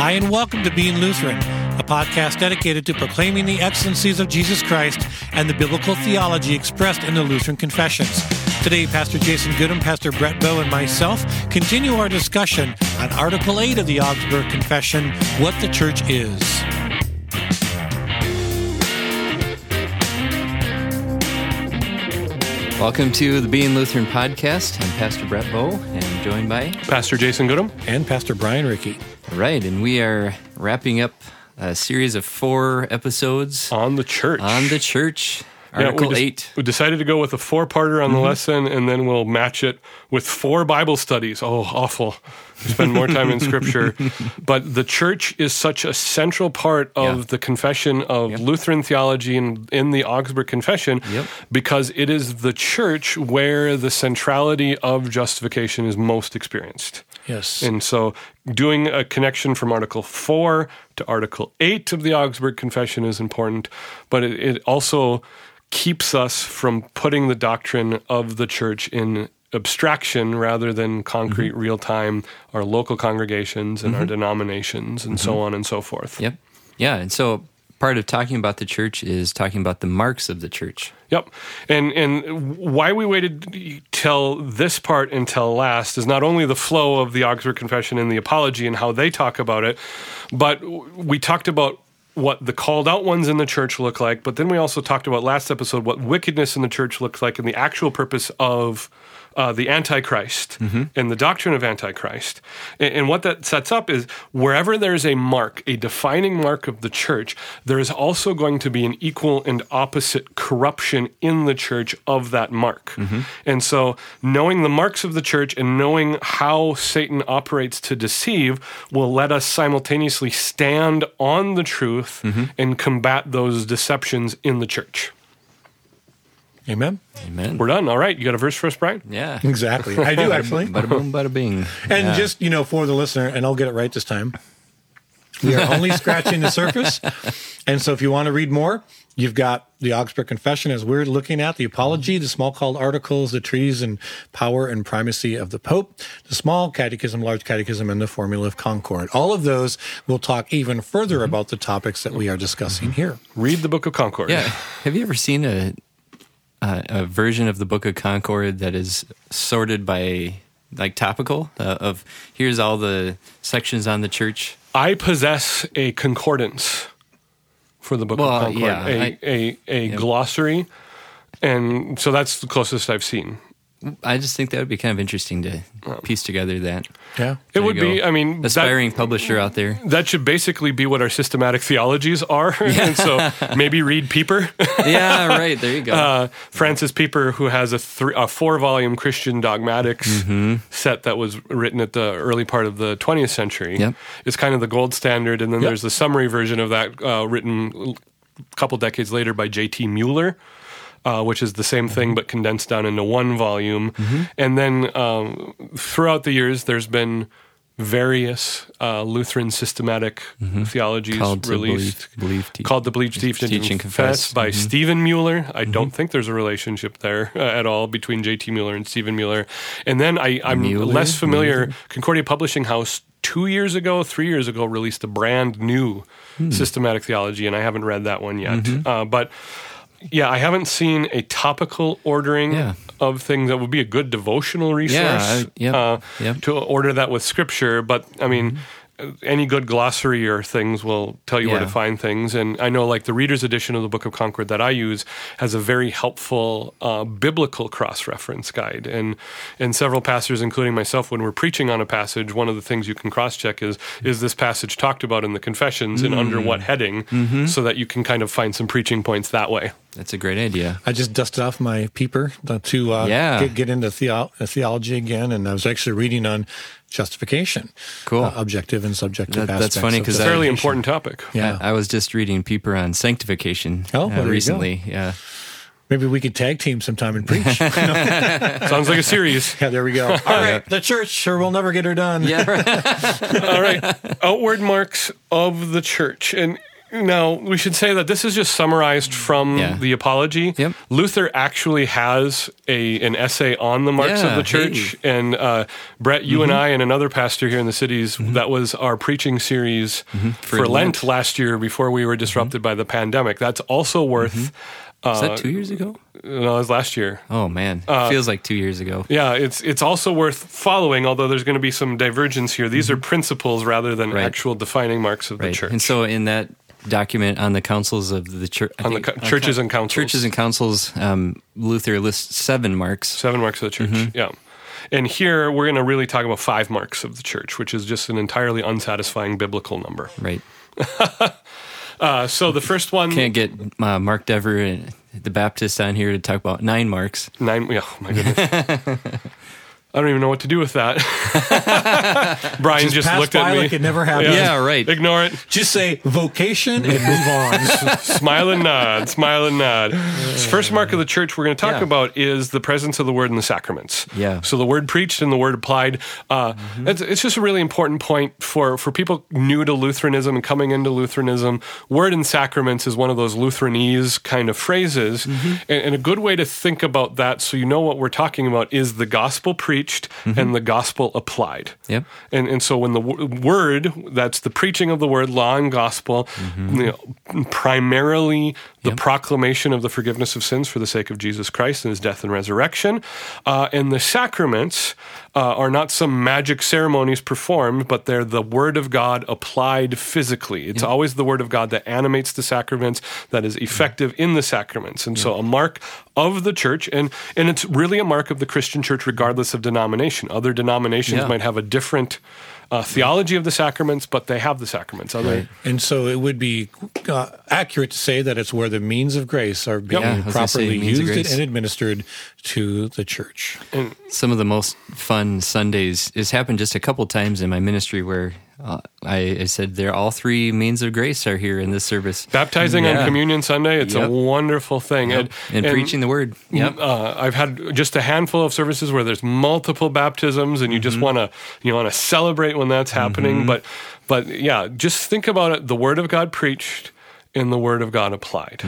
Hi, and welcome to Being Lutheran, a podcast dedicated to proclaiming the excellencies of Jesus Christ and the biblical theology expressed in the Lutheran confessions. Today, Pastor Jason Goodham, Pastor Brett Bow, and myself continue our discussion on Article 8 of the Augsburg Confession What the Church Is. Welcome to the Being Lutheran podcast. I'm Pastor Brett Bow and joined by Pastor Jason Goodham. And Pastor Brian Ricky. Right, and we are wrapping up a series of four episodes On the church. on the church. Yeah, Article we, des- 8. we decided to go with a four parter on the mm-hmm. lesson, and then we'll match it with four Bible studies. Oh, awful. Spend more time in Scripture. But the church is such a central part of Yeah. the confession of Lutheran theology and in the Augsburg Confession Yep. because it is the church where the centrality of justification is most experienced. Yes. And so doing a connection from Article 4 to Article 8 of the Augsburg Confession is important, but it, it also keeps us from putting the doctrine of the church in abstraction rather than concrete mm-hmm. real time, our local congregations and our mm-hmm. denominations and so mm-hmm. on and so forth. Yep. Yeah, and so part of talking about the church is talking about the marks of the church. Yep. And and why we waited till this part until last is not only the flow of the Augsburg Confession and the Apology and how they talk about it, but we talked about what the called out ones in the church look like, but then we also talked about last episode what wickedness in the church looks like and the actual purpose of uh, the Antichrist mm-hmm. and the doctrine of Antichrist. And, and what that sets up is wherever there's a mark, a defining mark of the church, there is also going to be an equal and opposite corruption in the church of that mark. Mm-hmm. And so, knowing the marks of the church and knowing how Satan operates to deceive will let us simultaneously stand on the truth mm-hmm. and combat those deceptions in the church. Amen. Amen. We're done. All right. You got a verse for us, Brian? yeah. Exactly. I do actually. Bada boom, bada bing. And Yeah. just, you know, for the listener, and I'll get it right this time, we are only scratching the surface. And so if you want to read more, you've got the Augsburg Confession as we're looking at, the Apology, the Smalcald articles, the treatise and power and primacy of the Pope, the small catechism, large catechism, and the formula of concord. All of those we'll talk even further mm-hmm. about the topics that we are discussing here. Read the Book of Concord. Yeah. Have you ever seen a, a a version of the Book of Concord that is sorted by like topical uh, of here's all the sections on the church? I possess a concordance for the Book Well, of Concord, yeah, a, I- a, a glossary. And so that's the closest I've seen. I just think that would be kind of interesting to piece together that. Yeah. It would go. be, I mean, that, Aspiring publisher out there. that should basically be what our systematic theologies are. and so maybe read Pieper. yeah, right. There you go. Uh, Francis Pieper, who has a, three, a four volume Christian dogmatics Mm-hmm. set that was written at the early part of the 20th century, Yep. is kind of the gold standard. And then Yep. there's the summary version of that uh, written a couple decades later by J.T. Mueller. Uh, which is the same Mm-hmm. thing but condensed down into one volume. And then um, throughout the years, there's been various uh, Lutheran systematic theologies Mm-hmm. Called to released believe- believe, te- called the Believe, Teach, Teach, and Confess, by Mhm. Stephen Mueller. I don't think there's a relationship there uh, at all between J.T. Mueller and Stephen Mueller. And then I, I'm Mueller? less familiar. Concordia Publishing House two years ago, three years ago, released a brand new Hmm. systematic theology, and I haven't read that one yet. Mm-hmm. Uh, but yeah, I haven't seen a topical ordering Yeah. of things that would be a good devotional resource I- yep, uh, yep. to order that with scripture. But I mean, any good glossary or things will tell you where to find things. And I know, like the Reader's Edition of the Book of Concord that I use has a very helpful uh, biblical cross reference guide. And and several pastors, including myself, when we're preaching on a passage, one of the things you can cross check is is this passage talked about in the Confessions and under Mm. what heading, Mm-hmm. so that you can kind of find some preaching points that way. That's a great idea. I just dusted off my Pieper to uh, Yeah. get, get into theo- uh, theology again, and I was actually reading on justification, Cool. uh, objective and subjective That- that's funny because It's a I- fairly important topic. Yeah, I, I was just reading Pieper on sanctification Oh, uh, well, there you go. recently. Yeah. maybe we could tag team sometime and preach. Sounds like a series. yeah, there we go. All right, the church sure will never get her done. Yeah. All right. Outward marks of the church. And Now, we should say that this is just summarized from Yeah. the Apology. Yep. Luther actually has a an essay on the marks of the church. And uh, Brett, you and I and another pastor here in the cities, that was our preaching series for, For Lent. Lent. last year before we were disrupted by the pandemic. That's also worth, Is uh, that two years ago? no, it was last year. Oh man, Uh, feels like two years ago. Yeah, it's it's also worth following, although there's going to be some divergence here. These are principles rather than Mm-hmm. Right. actual defining marks of the church. And so in that document on the councils of the church, On the co- churches and councils. churches and councils, um, Luther lists seven marks. Seven marks of the church. Mm-hmm. Yeah. And here we're going to really talk about five marks of the church, which is just an entirely unsatisfying biblical number. Right. Uh, so the first one, Can't get uh, Mark Dever, and the Baptist, on here to talk about nine marks. nine. Oh my goodness. I don't even know what to do with that. Brian just, Pass looked by at me. like it never happened. Yeah, right. Ignore it. Just say vocation and move on. smile and nod, smile and nod. First mark of the church we're going to talk Yeah. about is the presence of the word in the sacraments. Yeah. So the word preached and the word applied. Uh, it's, it's just a really important point for for people new to Lutheranism and coming into Lutheranism. Word and sacraments is one of those Lutheranese kind of phrases, and, and a good way to think about that, so you know what we're talking about, is the gospel preached and the gospel applied. Yep. And and so when the w- word, that's the preaching of the word, law and gospel, you know, primarily the proclamation of the forgiveness of sins for the sake of Jesus Christ and his death and resurrection. Uh, and the sacraments uh, are not some magic ceremonies performed, but they're the word of God applied physically. It's always the word of God that animates the sacraments, that is effective in the sacraments. And so a mark of the church, and, and it's really a mark of the Christian church, regardless of denomination. Other denominations Yeah. might have a different uh, theology of the sacraments, but they have the sacraments. Other, And so it would be uh, accurate to say that it's where the means of grace are being Yeah, I say properly used and administered to the church. Some of the most fun Sundays. It's happened just a couple times in my ministry where uh, I, I said there all three means of grace are here in this service. Baptizing on Communion Sunday, it's a wonderful thing. Yep. And, preaching the word. Yep. Uh, I've had just a handful of services where there's multiple baptisms, and you just want to you want to celebrate when that's happening. But but yeah, just think about it: the Word of God preached and the Word of God applied.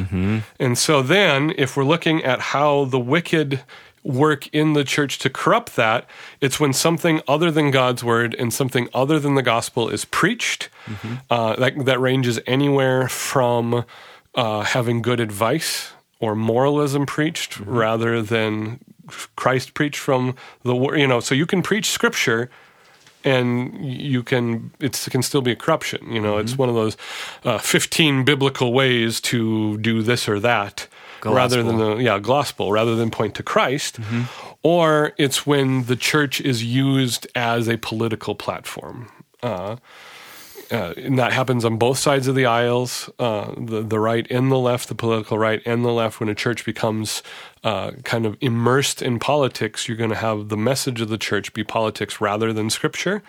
And so then, if we're looking at how the wicked work in the church to corrupt that, it's when something other than God's word and something other than the gospel is preached. Uh, that that ranges anywhere from uh, having good advice or moralism preached rather than Christ preached from the word. You know, so you can preach scripture and you can it can still be a corruption you know it's one of those uh, 15 biblical ways to do this or that rather than the yeah gospel rather than point to christ or it's when the church is used as a political platform uh, uh, and that happens on both sides of the aisles, uh, the the right and the left, the political right and the left. When a church becomes uh, kind of immersed in politics, you're going to have the message of the church be politics rather than scripture.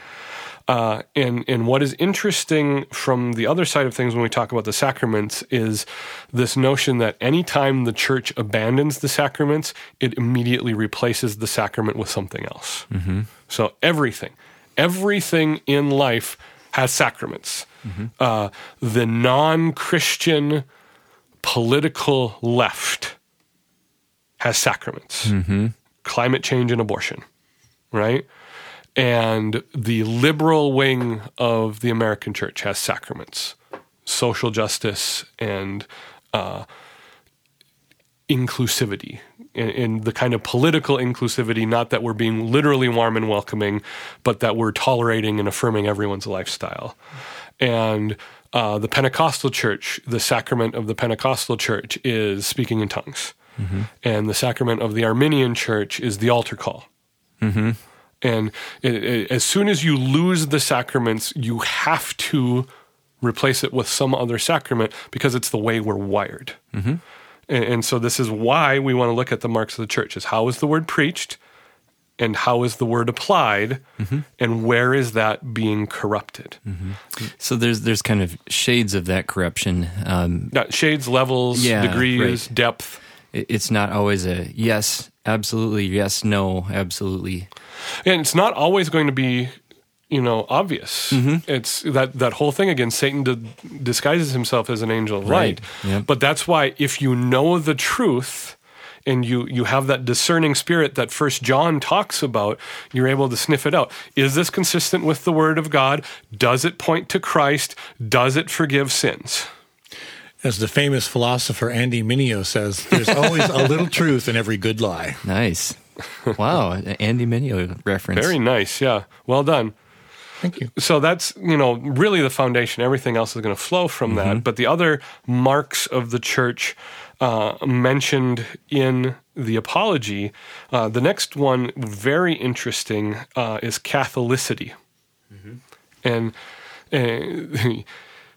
Uh, and and what is interesting from the other side of things when we talk about the sacraments is this notion that anytime the church abandons the sacraments, it immediately replaces the sacrament with something else. So everything, everything in life has sacraments. Uh, the non-Christian political left has sacraments. Climate change and abortion, right? And the liberal wing of the American church has sacraments, social justice and uh, inclusivity in, in the kind of political inclusivity, not that we're being literally warm and welcoming, but that we're tolerating and affirming everyone's lifestyle. And uh, the Pentecostal church, the sacrament of the Pentecostal church is speaking in tongues. And the sacrament of the Arminian church is the altar call. And it, it, as soon as you lose the sacraments, you have to replace it with some other sacrament because it's the way we're wired. Mm-hmm. And, and so this is why we want to look at the marks of the church: is how is the word preached, and how is the word applied, mm-hmm. and where is that being corrupted? Mm-hmm. So there's there's kind of shades of that corruption. Um, shades, levels, Yeah, degrees, right. depth. it's not always a yes, absolutely, yes, no, absolutely. And it's not always going to be you know obvious. Mm-hmm. It's that that whole thing again. Satan d- disguises himself as an angel of Right. light, but that's why if you know the truth and you you have that discerning spirit that First John talks about, you're able to sniff it out. Is this consistent with the Word of God? Does it point to Christ? Does it forgive sins? As the famous philosopher Andy Mineo says, there's always a little truth in every good lie. Nice. Wow, an Andy Mineo reference. Very nice. Yeah, well done. Thank you. so that's you know really the foundation everything else is going to flow from that but the other marks of the church uh, mentioned in the apology uh, the next one very interesting uh, is catholicity and uh,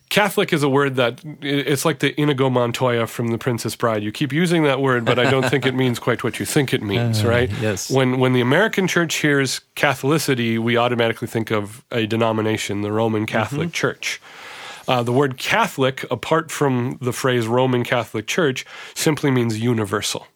Catholic is a word that it's like the Inigo Montoya from The Princess Bride. You keep using that word, but I don't think it means quite what you think it means, right? yes. When when the American church hears Catholicity, we automatically think of a denomination, the Roman Catholic Church. Uh, the word Catholic, apart from the phrase Roman Catholic Church, simply means universal.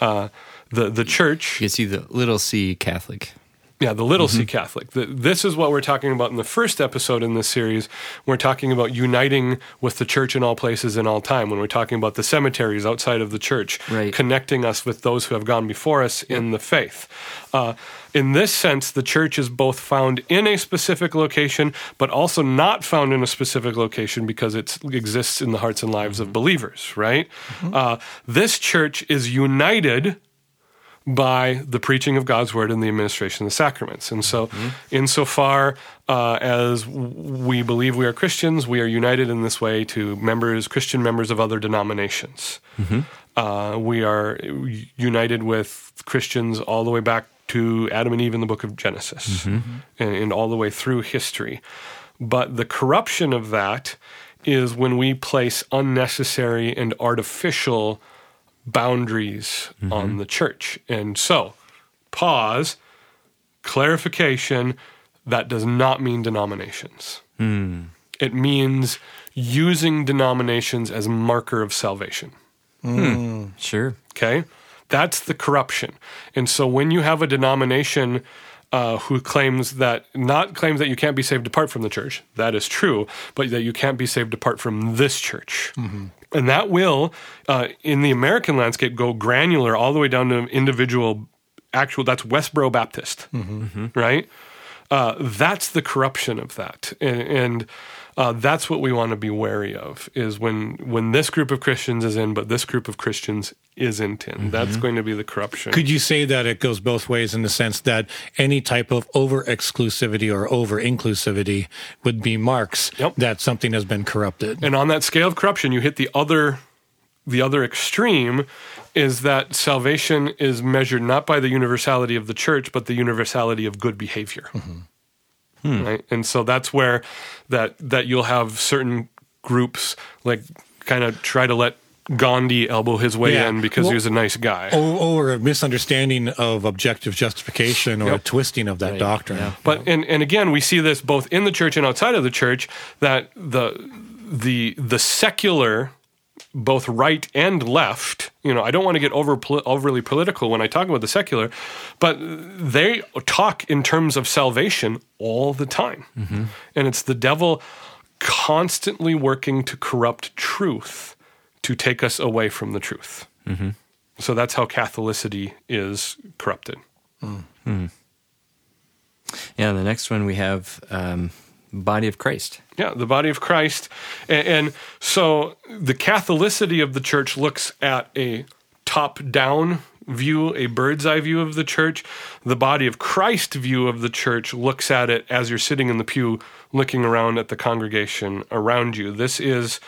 Uh, the the church You see the little c Catholic. Yeah, the little c Catholic. The, this is what we're talking about in the first episode in this series. We're talking about uniting with the church in all places in all time. When we're talking about the cemeteries outside of the church, Right. connecting us with those who have gone before us in the faith. Uh, in this sense, the church is both found in a specific location, but also not found in a specific location because it exists in the hearts and lives of believers, right? Uh, this church is united by the preaching of God's word and the administration of the sacraments. And so, insofar uh, as we believe we are Christians, we are united in this way to members, Christian members of other denominations. Uh, we are united with Christians all the way back to Adam and Eve in the book of Genesis and, and all the way through history. But the corruption of that is when we place unnecessary and artificial boundaries on mm-hmm. the church. And so, pause, clarification that does not mean denominations. Hmm. It means using denominations as marker of salvation. Hmm. Hmm. Sure. Okay? That's the corruption. And so when you have a denomination uh, who claims that, not claims that you can't be saved apart from the church, that is true, but that you can't be saved apart from this church. Mm-hmm. And that will, uh, in the American landscape, go granular all the way down to individual, actual, that's Westboro Baptist, right? Uh, that's the corruption of that. And, and uh, that's what we want to be wary of is when when this group of Christians is in, but this group of Christians isn't in. That's going to be the corruption. Could you say that it goes both ways in the sense that any type of over exclusivity or over inclusivity would be marks Yep. that something has been corrupted? and on that scale of corruption, you hit the other the other extreme is that salvation is measured not by the universality of the church, but the universality of good behavior. Hmm. Right? And so that's where that that you'll have certain groups like kind of try to let Gandhi elbow his way Yeah. in because Well- he was a nice guy. or, or a misunderstanding of objective justification or a twisting of that Right. doctrine. Yeah. But and, and again, we see this both in the church and outside of the church that the the the secular, both right and left. You know, I don't want to get over overly political when I talk about the secular, but they talk in terms of salvation all the time, mm-hmm. and it's the devil constantly working to corrupt truth to take us away from the truth. Mm-hmm. So that's how Catholicity is corrupted. Mm. Mm. Yeah, the next one we have um, Body of Christ. Yeah, the body of Christ. And, and so the Catholicity of the church looks at a top down view, a bird's eye view of the church. The body of Christ view of the church looks at it as you're sitting in the pew looking around at the congregation around you. This is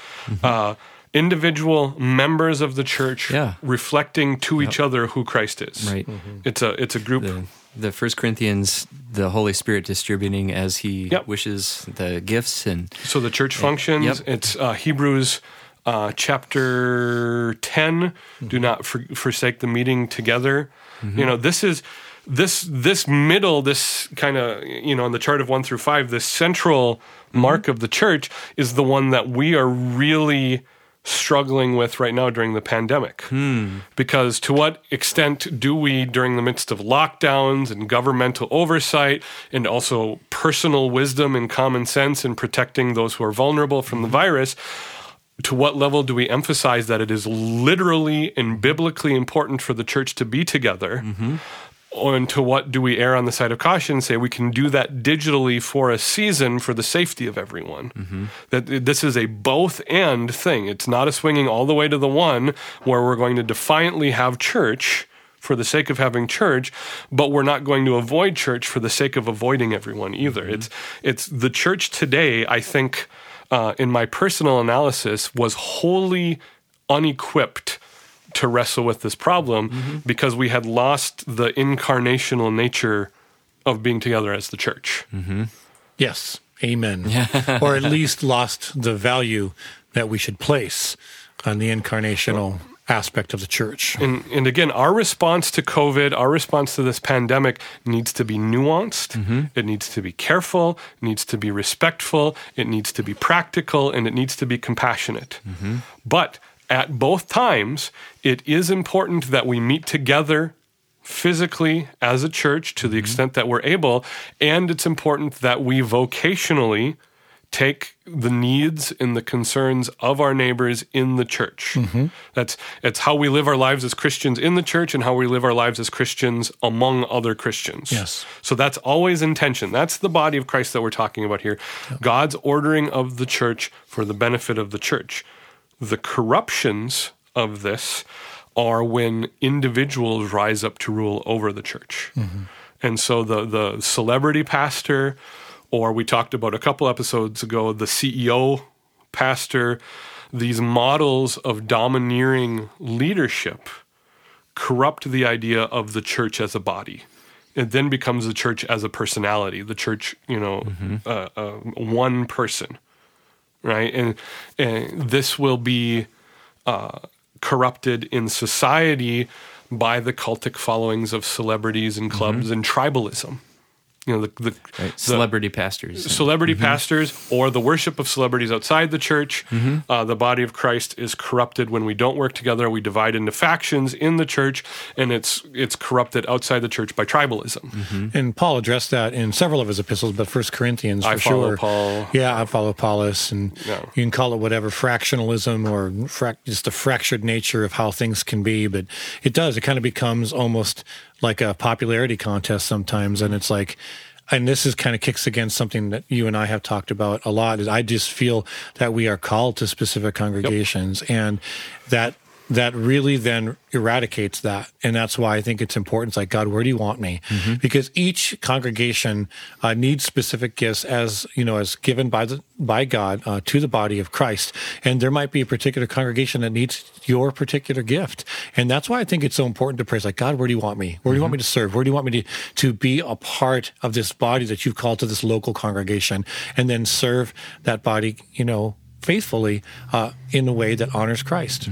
uh, individual members of the church Yeah. reflecting to each other who Christ is. Right. It's a it's a group The, the First Corinthians, the Holy Spirit distributing as He Yep. wishes the gifts, and So the church functions. Yep. It's uh, Hebrews uh, chapter 10 Do not for, forsake the meeting together. You know, this is this this middle, this kind of you know, on the chart of one through five, this central mark of the church is the one that we are really struggling with right now during the pandemic. Because to what extent do we, during the midst of lockdowns and governmental oversight, and also personal wisdom and common sense in protecting those who are vulnerable from the virus, to what level do we emphasize that it is literally and biblically important for the church to be together? Or and to what do we err on the side of caution say we can do that digitally for a season for the safety of everyone? That this is a both and thing. It's not a swinging all the way to the one where we're going to defiantly have church for the sake of having church, but we're not going to avoid church for the sake of avoiding everyone either. It's it's the church today. I think, uh, in my personal analysis, was wholly unequipped to wrestle with this problem mm-hmm. because we had lost the incarnational nature of being together as the church. Mm-hmm. Yes. Amen. or at least lost the value that we should place on the incarnational aspect of the church. And, and again, our response to COVID, our response to this pandemic needs to be nuanced. Mm-hmm. It needs to be careful. It needs to be respectful. It needs to be practical and it needs to be compassionate. But at both times, it is important that we meet together physically as a church to the mm-hmm. extent that we're able. And it's important that we vocationally take the needs and the concerns of our neighbors in the church. Mm-hmm. That's it's how we live our lives as Christians in the church and how we live our lives as Christians among other Christians. Yes. So that's always intention. That's the body of Christ that we're talking about here. God's ordering of the church for the benefit of the church. The corruptions of this are when individuals rise up to rule over the church. And so the the celebrity pastor or we talked about a couple episodes ago the CEO pastor these models of domineering leadership corrupt the idea of the church as a body. It then becomes the church as a personality, the church, you know, uh, uh, one person, right? And, and this will be uh, corrupted in society by the cultic followings of celebrities and clubs and tribalism. You know, the, the, the- Celebrity pastors. celebrity mm-hmm. pastors or the worship of celebrities outside the church. Mm-hmm. Uh, the body of Christ is corrupted when we don't work together. We divide into factions in the church, and it's it's corrupted outside the church by tribalism. Mm-hmm. And Paul addressed that in several of his epistles, but First Corinthians for I follow sure. Paul. Yeah, I follow Apollos, and Yeah. you can call it whatever, fractionalism or frac- just the fractured nature of how things can be. But it does. It kind of becomes almost like a popularity contest sometimes, and it's like. And this is kind of kicks against something that you and I have talked about a lot. Is I just feel that we are called to specific congregations, and that that really then eradicates that. And that's why I think it's important. It's like, God, where do you want me? Because each congregation uh, needs specific gifts as, you know, as given by the, by God uh, to the body of Christ. And there might be a particular congregation that needs your particular gift. And that's why I think it's so important to pray. It's like, God, where do you want me? Where do you want me to serve? Where do you want me to, to be a part of this body that you've called to this local congregation and then serve that body, you know, faithfully uh, in a way that honors Christ.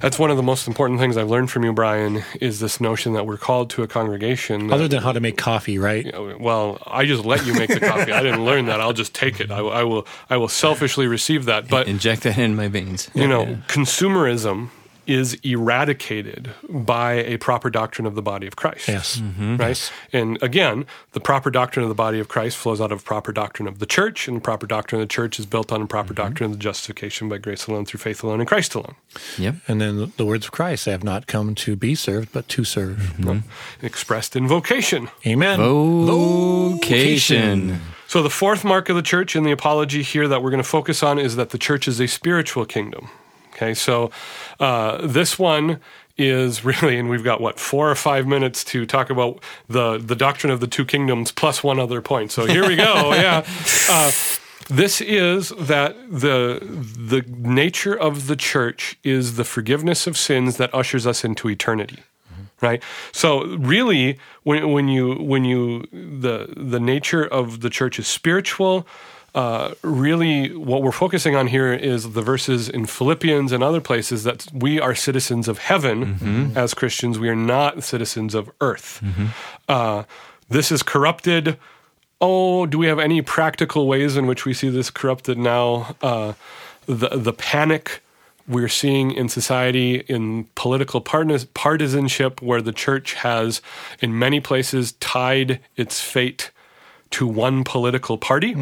That's one of the most important things I've learned from you, Brian, is this notion that we're called to a congregation. that- Other than how to make coffee, right? well, I just let you make the coffee. I didn't learn that. I'll just take it. I, I will. I will selfishly receive that. But Inject that in my veins. you know, consumerism is eradicated by a proper doctrine of the body of Christ. Yes. Mm-hmm. Right? And again, the proper doctrine of the body of Christ flows out of proper doctrine of the church, and the proper doctrine of the church is built on a proper mm-hmm. doctrine of the justification by grace alone, through faith alone, in Christ alone. Yep. And then the words of Christ, I have not come to be served, but to serve. Mm-hmm. Expressed in vocation. Amen. Vocation. So, the fourth mark of the church in the apology here that we're going to focus on is that the church is a spiritual kingdom. Okay, so uh, this one is really, and we've got what four or five minutes to talk about the the doctrine of the two kingdoms plus one other point. So here we go. yeah. Uh, this is that the the nature of the church is the forgiveness of sins that ushers us into eternity right so really when, when you when you the the nature of the church is spiritual uh, really what we're focusing on here is the verses in philippians and other places that we are citizens of heaven. As christians we are not citizens of earth. Uh, this is corrupted. Oh do we have any practical ways in which we see this corrupted now? Uh, the the panic we're seeing in society in political partis- partisanship where the church has in many places tied its fate to one political party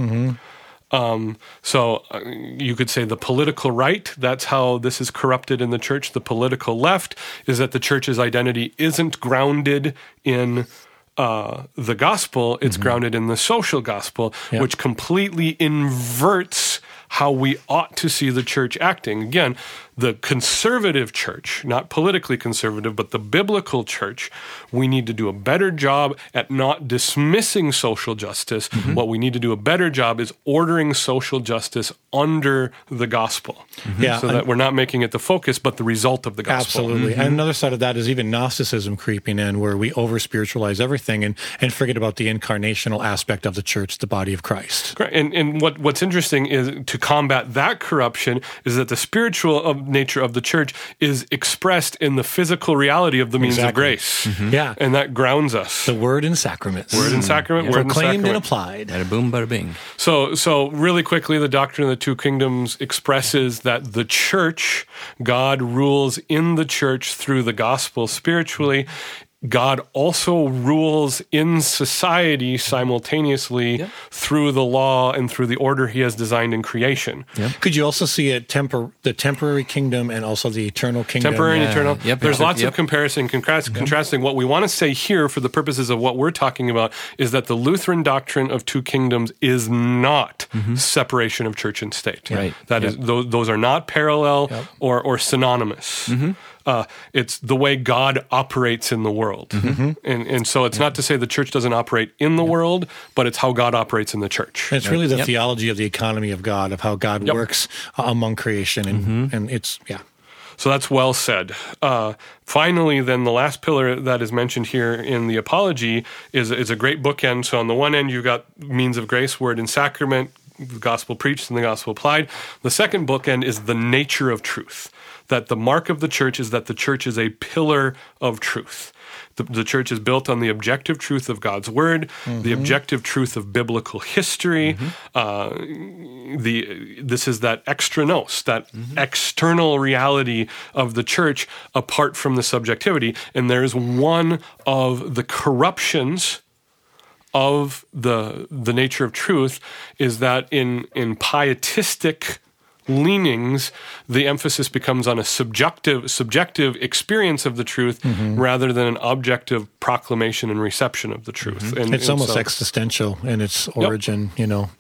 um, so uh, you could say the political right, that's how this is corrupted in the church. The political left is that the church's identity isn't grounded in uh, the gospel, it's grounded in the social gospel, Yeah. which completely inverts how we ought to see the church acting. Again, the conservative church, not politically conservative, but the biblical church, we need to do a better job at not dismissing social justice. Mm-hmm. What we need to do a better job is ordering social justice under the gospel. Mm-hmm. Yeah, So that we're not making it the focus, but the result of the gospel. Absolutely. Mm-hmm. And another side of that is even Gnosticism creeping in, where we over spiritualize everything and, and forget about the incarnational aspect of the church, the body of Christ. Correct. And and what what's interesting is to combat that corruption is that the spiritual of nature of the church is expressed in the physical reality of the means of Exactly. grace. Mm-hmm. Yeah. And that grounds us. The word and sacraments. word and mm. sacrament, word and Proclaimed and sacrament. applied. Bada boom, bada bing. So, so really quickly, the doctrine of the two kingdoms expresses that the church, God rules in the church through the gospel spiritually. God also rules in society simultaneously through the law and through the order He has designed in creation. Could you also see it tempor- the temporary kingdom and also the eternal kingdom? Temporary and Yeah. eternal. Yep, There's yep, lots yep. of comparison, contrast, contrasting. What we want to say here, for the purposes of what we're talking about, is that the Lutheran doctrine of two kingdoms is not separation of church and state. Mm-hmm. Right. That is, those, those are not parallel or, or synonymous. Mm-hmm. Uh, it's the way God operates in the world. Mm-hmm. And, and so it's not to say the church doesn't operate in the world, but it's how God operates in the church. And it's really the Yep. theology of the economy of God, of how God Yep. works uh, among creation. And, Mm-hmm. and it's, yeah. So that's well said. Uh, finally, then the last pillar that is mentioned here in the apology is is a great bookend. So on the one end, you've got means of grace, word and sacrament, the gospel preached and the gospel applied. The second bookend is the nature of truth. That the mark of the church is that the church is a pillar of truth. The, the church is built on the objective truth of God's word, the mm-hmm. objective truth of biblical history, mm-hmm. uh, the this is that extra nos, that mm-hmm. external reality of the church apart from the subjectivity. And there's one of the corruptions of the the nature of truth is that in in pietistic leanings the emphasis becomes on a subjective subjective experience of the truth mm-hmm. rather than an objective proclamation and reception of the truth. Mm-hmm. And It's and almost so- existential in its origin, you know.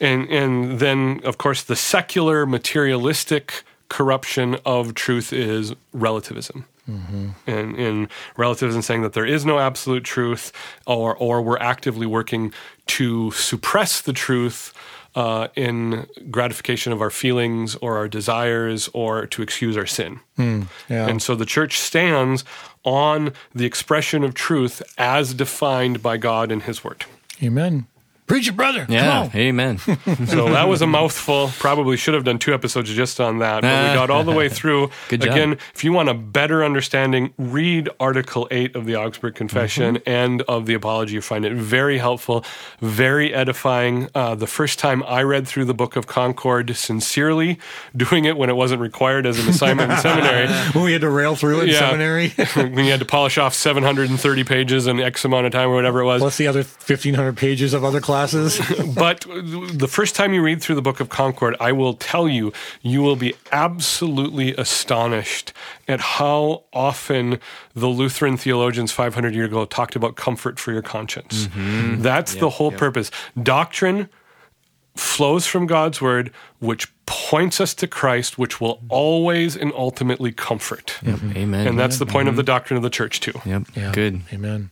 and and then of course the secular materialistic corruption of truth is relativism. Mm-hmm. And in relativism saying that there is no absolute truth or or we're actively working to suppress the truth uh, in gratification of our feelings or our desires or to excuse our sin Yeah. and so the church stands on the expression of truth as defined by god in his word Amen. Preach it, brother. Come Yeah, on. amen. So that was a mouthful. Probably should have done two episodes just on that, but we got all the way through. Good job. Again, if you want a better understanding, read Article 8 of the Augsburg Confession Mm-hmm. and of the Apology. You find it very helpful, very edifying. Uh, the first time I read through the Book of Concord sincerely, doing it when it wasn't required as an assignment in seminary, When we had to rail through it in seminary. when you had to polish off 730 pages in X amount of time or whatever it was. Plus the other 1,500 pages of other classes. but the first time you read through the book of Concord, I will tell you, you will be absolutely astonished at how often the Lutheran theologians 500 years ago talked about comfort for your conscience. Mm-hmm. That's the whole purpose. Doctrine flows from God's word, which points us to Christ, which will always and ultimately comfort. amen. And that's the point of the mm-hmm. doctrine of the church, too. yep. Yeah. Good. Amen.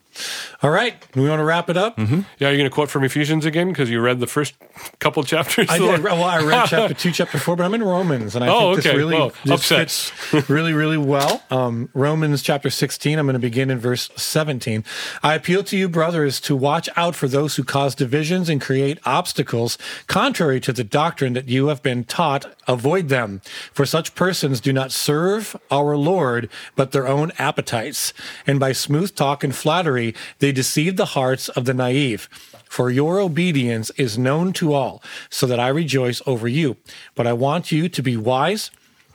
All right. We want to wrap it up? Yeah, you're going to quote from Ephesians again because you read the first couple chapters. I did. Well, I read chapter two, chapter four, but I'm in Romans, and I Oh, think this okay. really Whoa, this fits really, really well. Um, Romans chapter 16. I'm going to begin in verse 17. I appeal to you, brothers, to watch out for those who cause divisions and create obstacles contrary to the doctrine that you have been taught. Avoid them, for such persons do not serve our Lord, but their own appetites, and by smooth talk and flattery they deceive the hearts of the naive. For your obedience is known to all, so that I rejoice over you. But I want you to be wise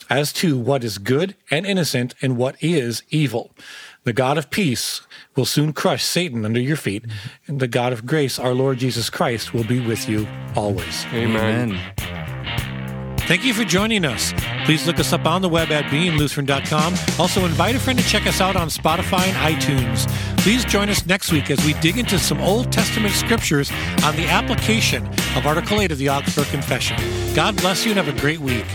as to what is good and innocent and what is evil. The God of peace will soon crush Satan under your feet, and the God of grace, our Lord Jesus Christ, will be with you always. Amen. Amen. Thank you for joining us. Please look us up on the web at beinglutheran.com. Also, invite a friend to check us out on Spotify and iTunes. Please join us next week as we dig into some Old Testament scriptures on the application of Article 8 of the Augsburg Confession. God bless you and have a great week.